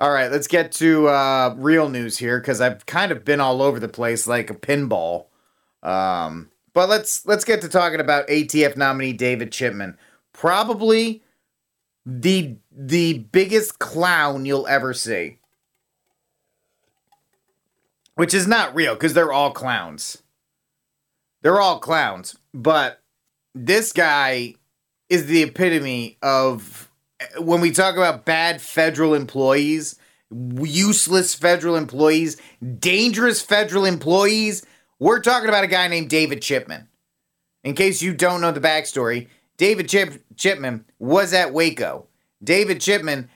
All right, let's get to uh, real news here because I've kind of been all over the place like a pinball. Um, but let's let's get to talking about ATF nominee David Chipman. Probably the the biggest clown you'll ever see. Which is not real because they're all clowns. They're all clowns, but this guy is the epitome of when we talk about bad federal employees, useless federal employees, dangerous federal employees, we're talking about a guy named David Chipman. In case you don't know the backstory, David Chip- Chipman was at Waco. David Chipman,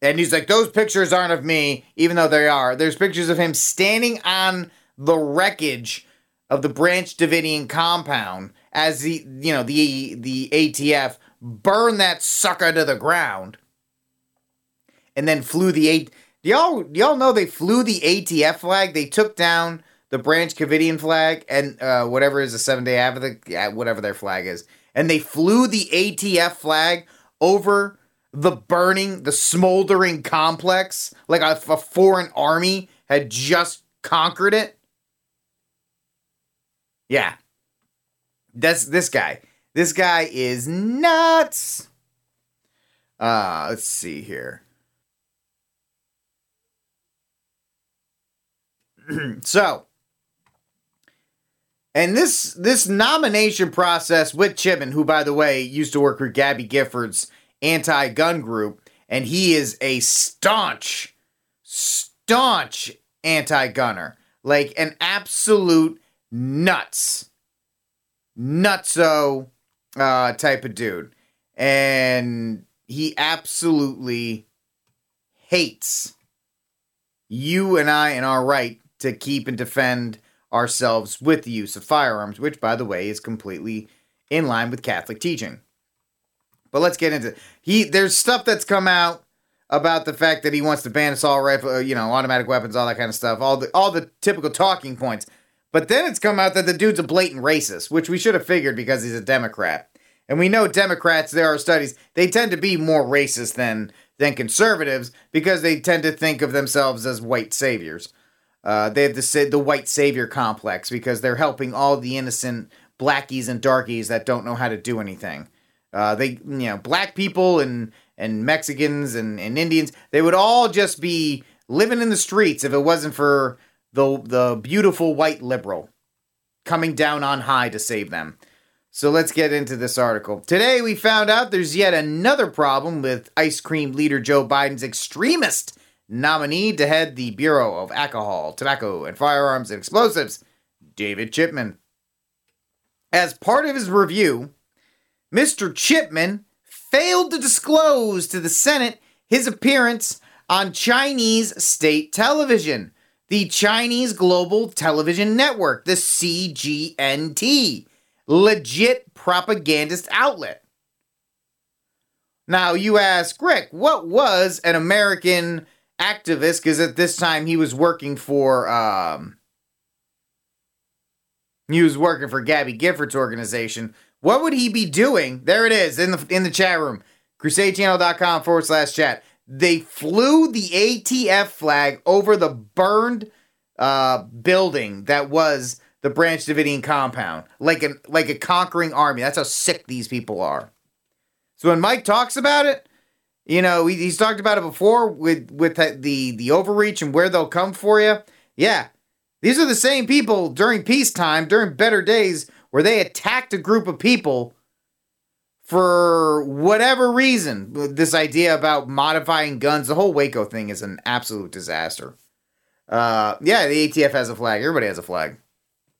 and he's like, those pictures aren't of me, even though they are. There's pictures of him standing on the wreckage of the Branch Davidian compound as the you know the the ATF burned that sucker to the ground, and then flew the eight. Y'all y'all know they flew the ATF flag? They took down the Branch Davidian flag and uh, whatever is the Seven Day Adventist, yeah, whatever their flag is, and they flew the ATF flag over the burning, the smoldering complex like a, a foreign army had just conquered it. Yeah, that's this guy. This guy is nuts. Uh, let's see here. so, and this this nomination process with Chipman, who by the way used to work for Gabby Giffords anti-gun group, and he is a staunch, staunch anti-gunner, like an absolute nuts, nutso uh, type of dude, and he absolutely hates you and I and our right to keep and defend ourselves with the use of firearms, which, by the way, is completely in line with Catholic teaching. But let's get into it. he. There's stuff that's come out about the fact that he wants to ban assault rifle, uh, you know, automatic weapons, all that kind of stuff, all the all the typical talking points. But then it's come out that the dude's a blatant racist, which we should have figured because he's a Democrat. And we know Democrats, there are studies, they tend to be more racist than than conservatives because they tend to think of themselves as white saviors. Uh, they have the the white savior complex because they're helping all the innocent blackies and darkies that don't know how to do anything. Uh, they, you know, black people and and Mexicans and, and Indians, they would all just be living in the streets if it wasn't for the the beautiful white liberal coming down on high to save them. So let's get into this article. Today we found out there's yet another problem with ice cream leader Joe Biden's extremist nominee to head the Bureau of Alcohol, Tobacco, and Firearms and Explosives, David Chipman. As part of his review, Mr. Chipman failed to disclose to the Senate his appearance on Chinese state television, the Chinese Global Television Network, the CGNT, legit propagandist outlet. Now, you ask, Rick, what was an American activist? Because at this time he was working for, um, he was working for Gabby Giffords' organization. What would he be doing? There it is in the in the chat room. CrusadeChannel.com forward slash chat. They flew the ATF flag over the burned uh, building that was the Branch Davidian compound, like a like a conquering army. That's how sick these people are. So when Mike talks about it, you know he, he's talked about it before with with the the overreach and where they'll come for you. Yeah, these are the same people during peacetime, during better days, where they attacked a group of people for whatever reason. This idea about modifying guns, the whole Waco thing is an absolute disaster. Uh, yeah, the ATF has a flag. Everybody has a flag,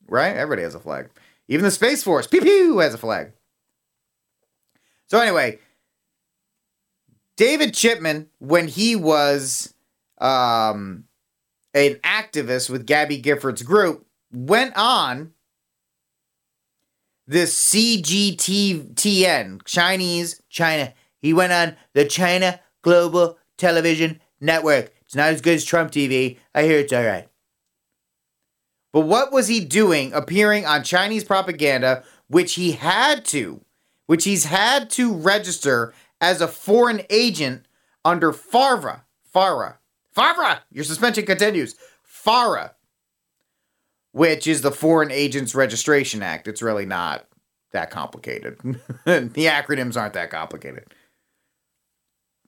right? Everybody has a flag. Even the Space Force, pew pew, has a flag. So anyway, David Chipman, when he was um, an activist with Gabby Giffords' group, went on this CGTN, Chinese China. He went on the China Global Television Network. It's not as good as Trump TV. I hear it's all right. But what was he doing appearing on Chinese propaganda, which he had to, which he's had to register as a foreign agent under FARVA, FARA. FARA! Your suspension continues. FARA, which is the Foreign Agents Registration Act. It's really not that complicated. the acronyms aren't that complicated.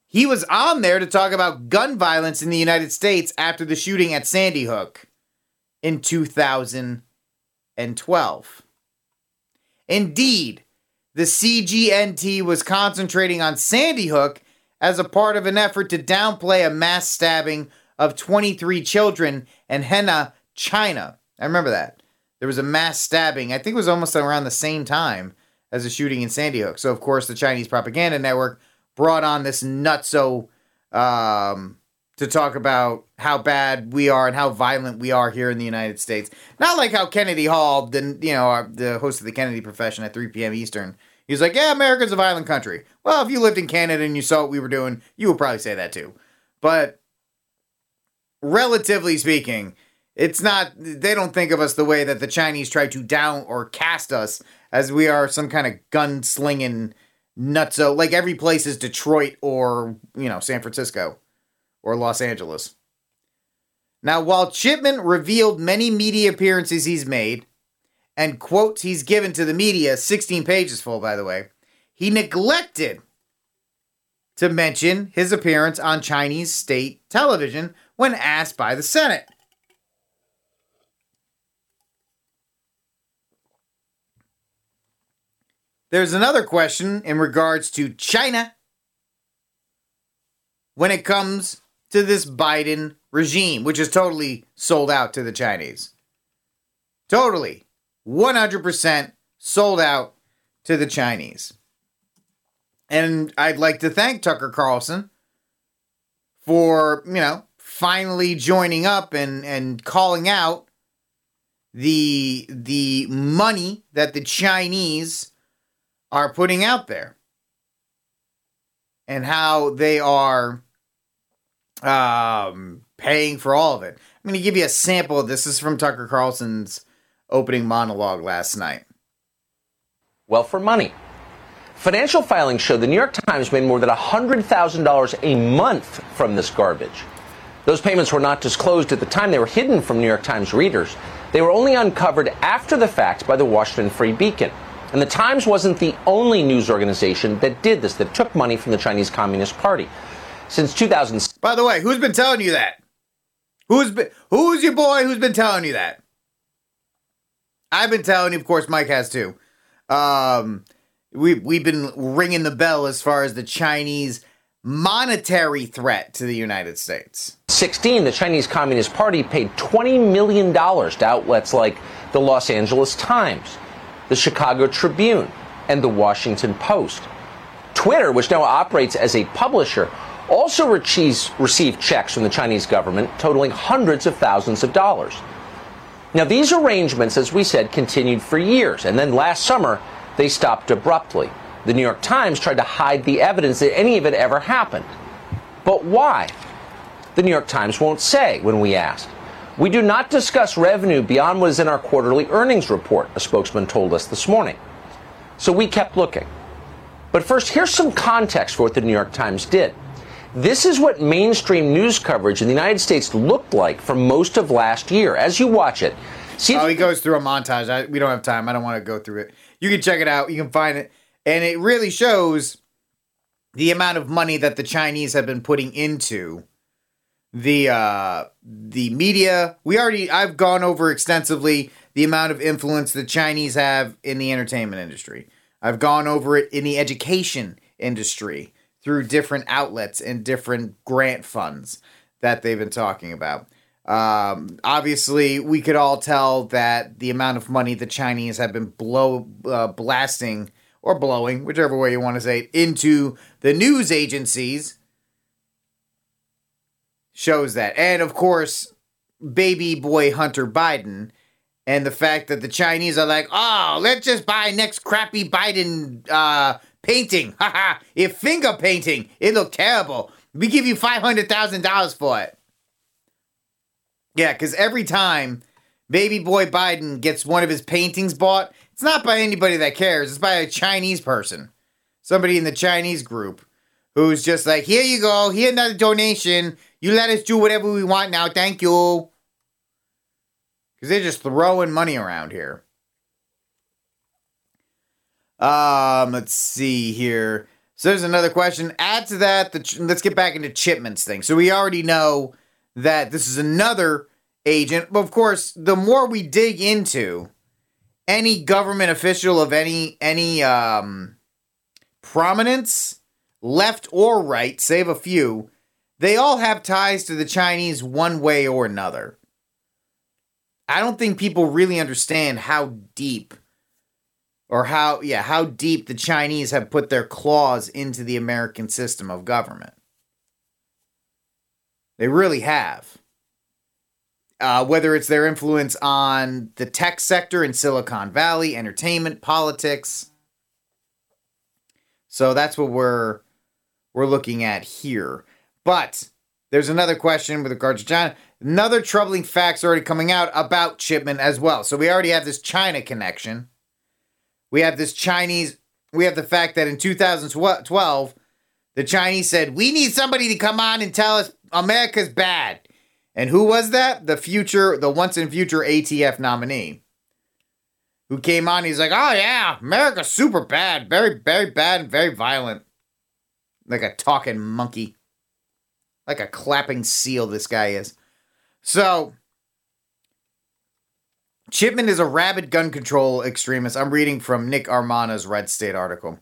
He was on there to talk about gun violence in the United States after the shooting at Sandy Hook in 2012. Indeed, the CGNT was concentrating on Sandy Hook as a part of an effort to downplay a mass stabbing of 23 children in Henan, China. I remember that. There was a mass stabbing, I think it was almost around the same time as the shooting in Sandy Hook. So, of course, the Chinese propaganda network brought on this nutso um, to talk about how bad we are and how violent we are here in the United States. Not like how Kennedy Hall, the you know the host of the Kennedy Profession at 3 p.m. Eastern, he's like, yeah, America's a violent country. Well, if you lived in Canada and you saw what we were doing, you would probably say that too. But relatively speaking, it's not. They don't think of us the way that the Chinese try to down or cast us as we are some kind of gunslinging nutso. Like every place is Detroit or you know San Francisco or Los Angeles. Now, while Chipman revealed many media appearances he's made and quotes he's given to the media, 16 pages full, by the way, he neglected to mention his appearance on Chinese state television when asked by the Senate. There's another question in regards to China when it comes to this Biden regime, which is totally sold out to the Chinese. Totally. 100% sold out to the Chinese. And I'd like to thank Tucker Carlson for, you know, finally joining up and, and calling out the the money that the Chinese are putting out there and how they are um, paying for all of it. I'm going to give you a sample. This is from Tucker Carlson's opening monologue last night. Well, for money. Financial filings show the New York Times made more than $100,000 a month from this garbage. Those payments were not disclosed at the time. They were hidden from New York Times readers. They were only uncovered after the fact by the Washington Free Beacon. And the Times wasn't the only news organization that did this, that took money from the Chinese Communist Party. Since 2000. By the way, who's been telling you that? Who's been, who's your boy who's been telling you that? I've been telling you, of course, Mike has too. Um, we we've been ringing the bell as far as the Chinese monetary threat to the United States. 16, the Chinese Communist Party paid $20 million to outlets like the Los Angeles Times, the Chicago Tribune, and the Washington Post. Twitter, which now operates as a publisher, also received checks from the Chinese government totaling hundreds of thousands of dollars. Now, these arrangements, as we said, continued for years, and then last summer, they stopped abruptly. The New York Times tried to hide the evidence that any of it ever happened. But why? The New York Times won't say when we asked. We do not discuss revenue beyond what is in our quarterly earnings report, a spokesman told us this morning. So we kept looking. But first, here's some context for what the New York Times did. This is what mainstream news coverage in the United States looked like for most of last year. As you watch it, see. Oh, he goes through a montage. I, we don't have time. I don't want to go through it. You can check it out. You can find it, and it really shows the amount of money that the Chinese have been putting into the uh, the media. We already. I've gone over extensively the amount of influence the Chinese have in the entertainment industry. I've gone over it in the education industry through different outlets and different grant funds that they've been talking about. Um, obviously, we could all tell that the amount of money the Chinese have been blow uh, blasting or blowing, whichever way you want to say it, into the news agencies shows that. And of course, baby boy Hunter Biden and the fact that the Chinese are like, oh, let's just buy next crappy Biden uh, painting. Haha, if finger painting, it looked terrible. We give you $500,000 for it. Yeah, because every time baby boy Biden gets one of his paintings bought, it's not by anybody that cares. It's by a Chinese person, somebody in the Chinese group who's just like, here you go, here another donation. You let us do whatever we want now. Thank you. Because they're just throwing money around here. Um, let's see here. So there's another question. Add to that, the, let's get back into Chipman's thing. So we already know that this is another agent. But of course, the more we dig into any government official of any any um, prominence, left or right, save a few, they all have ties to the Chinese one way or another. I don't think people really understand how deep or how yeah, how deep the Chinese have put their claws into the American system of government. They really have. Uh, whether it's their influence on the tech sector in Silicon Valley, entertainment, politics. So that's what we're we're looking at here. But there's another question with regards to China. Another troubling facts already coming out about Chipman as well. So we already have this China connection. We have this Chinese. We have the fact that in 2012, the Chinese said we need somebody to come on and tell us America's bad. And who was that? The future, the once and future ATF nominee. Who came on, he's like, oh yeah, America's super bad, very, very bad, and very violent. Like a talking monkey. Like a clapping seal, this guy is. So, Chipman is a rabid gun control extremist. I'm reading from Nick Arama's Red State article.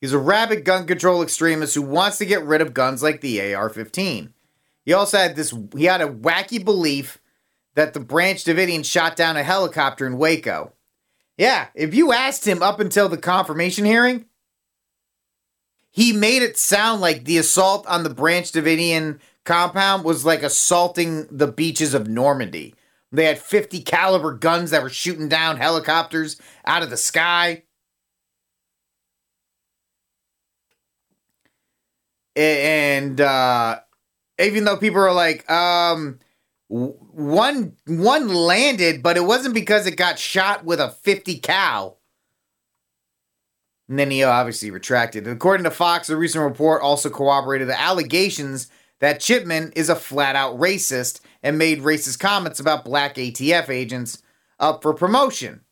He's a rabid gun control extremist who wants to get rid of guns like the AR 15. He also had this, he had a wacky belief that the Branch Davidian shot down a helicopter in Waco. Yeah, if you asked him up until the confirmation hearing, he made it sound like the assault on the Branch Davidian compound was like assaulting the beaches of Normandy. They had 50 caliber guns that were shooting down helicopters out of the sky. And uh even though people are like, um, one one landed, but it wasn't because it got shot with a 50 cal. And then he obviously retracted. According to Fox, a recent report also corroborated the allegations that Chipman is a flat out racist and made racist comments about black ATF agents up for promotion.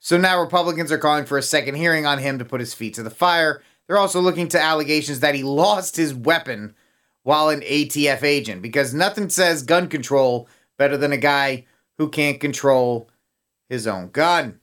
So now Republicans are calling for a second hearing on him to put his feet to the fire. They're also looking to allegations that he lost his weapon while an ATF agent because nothing says gun control better than a guy who can't control his own gun.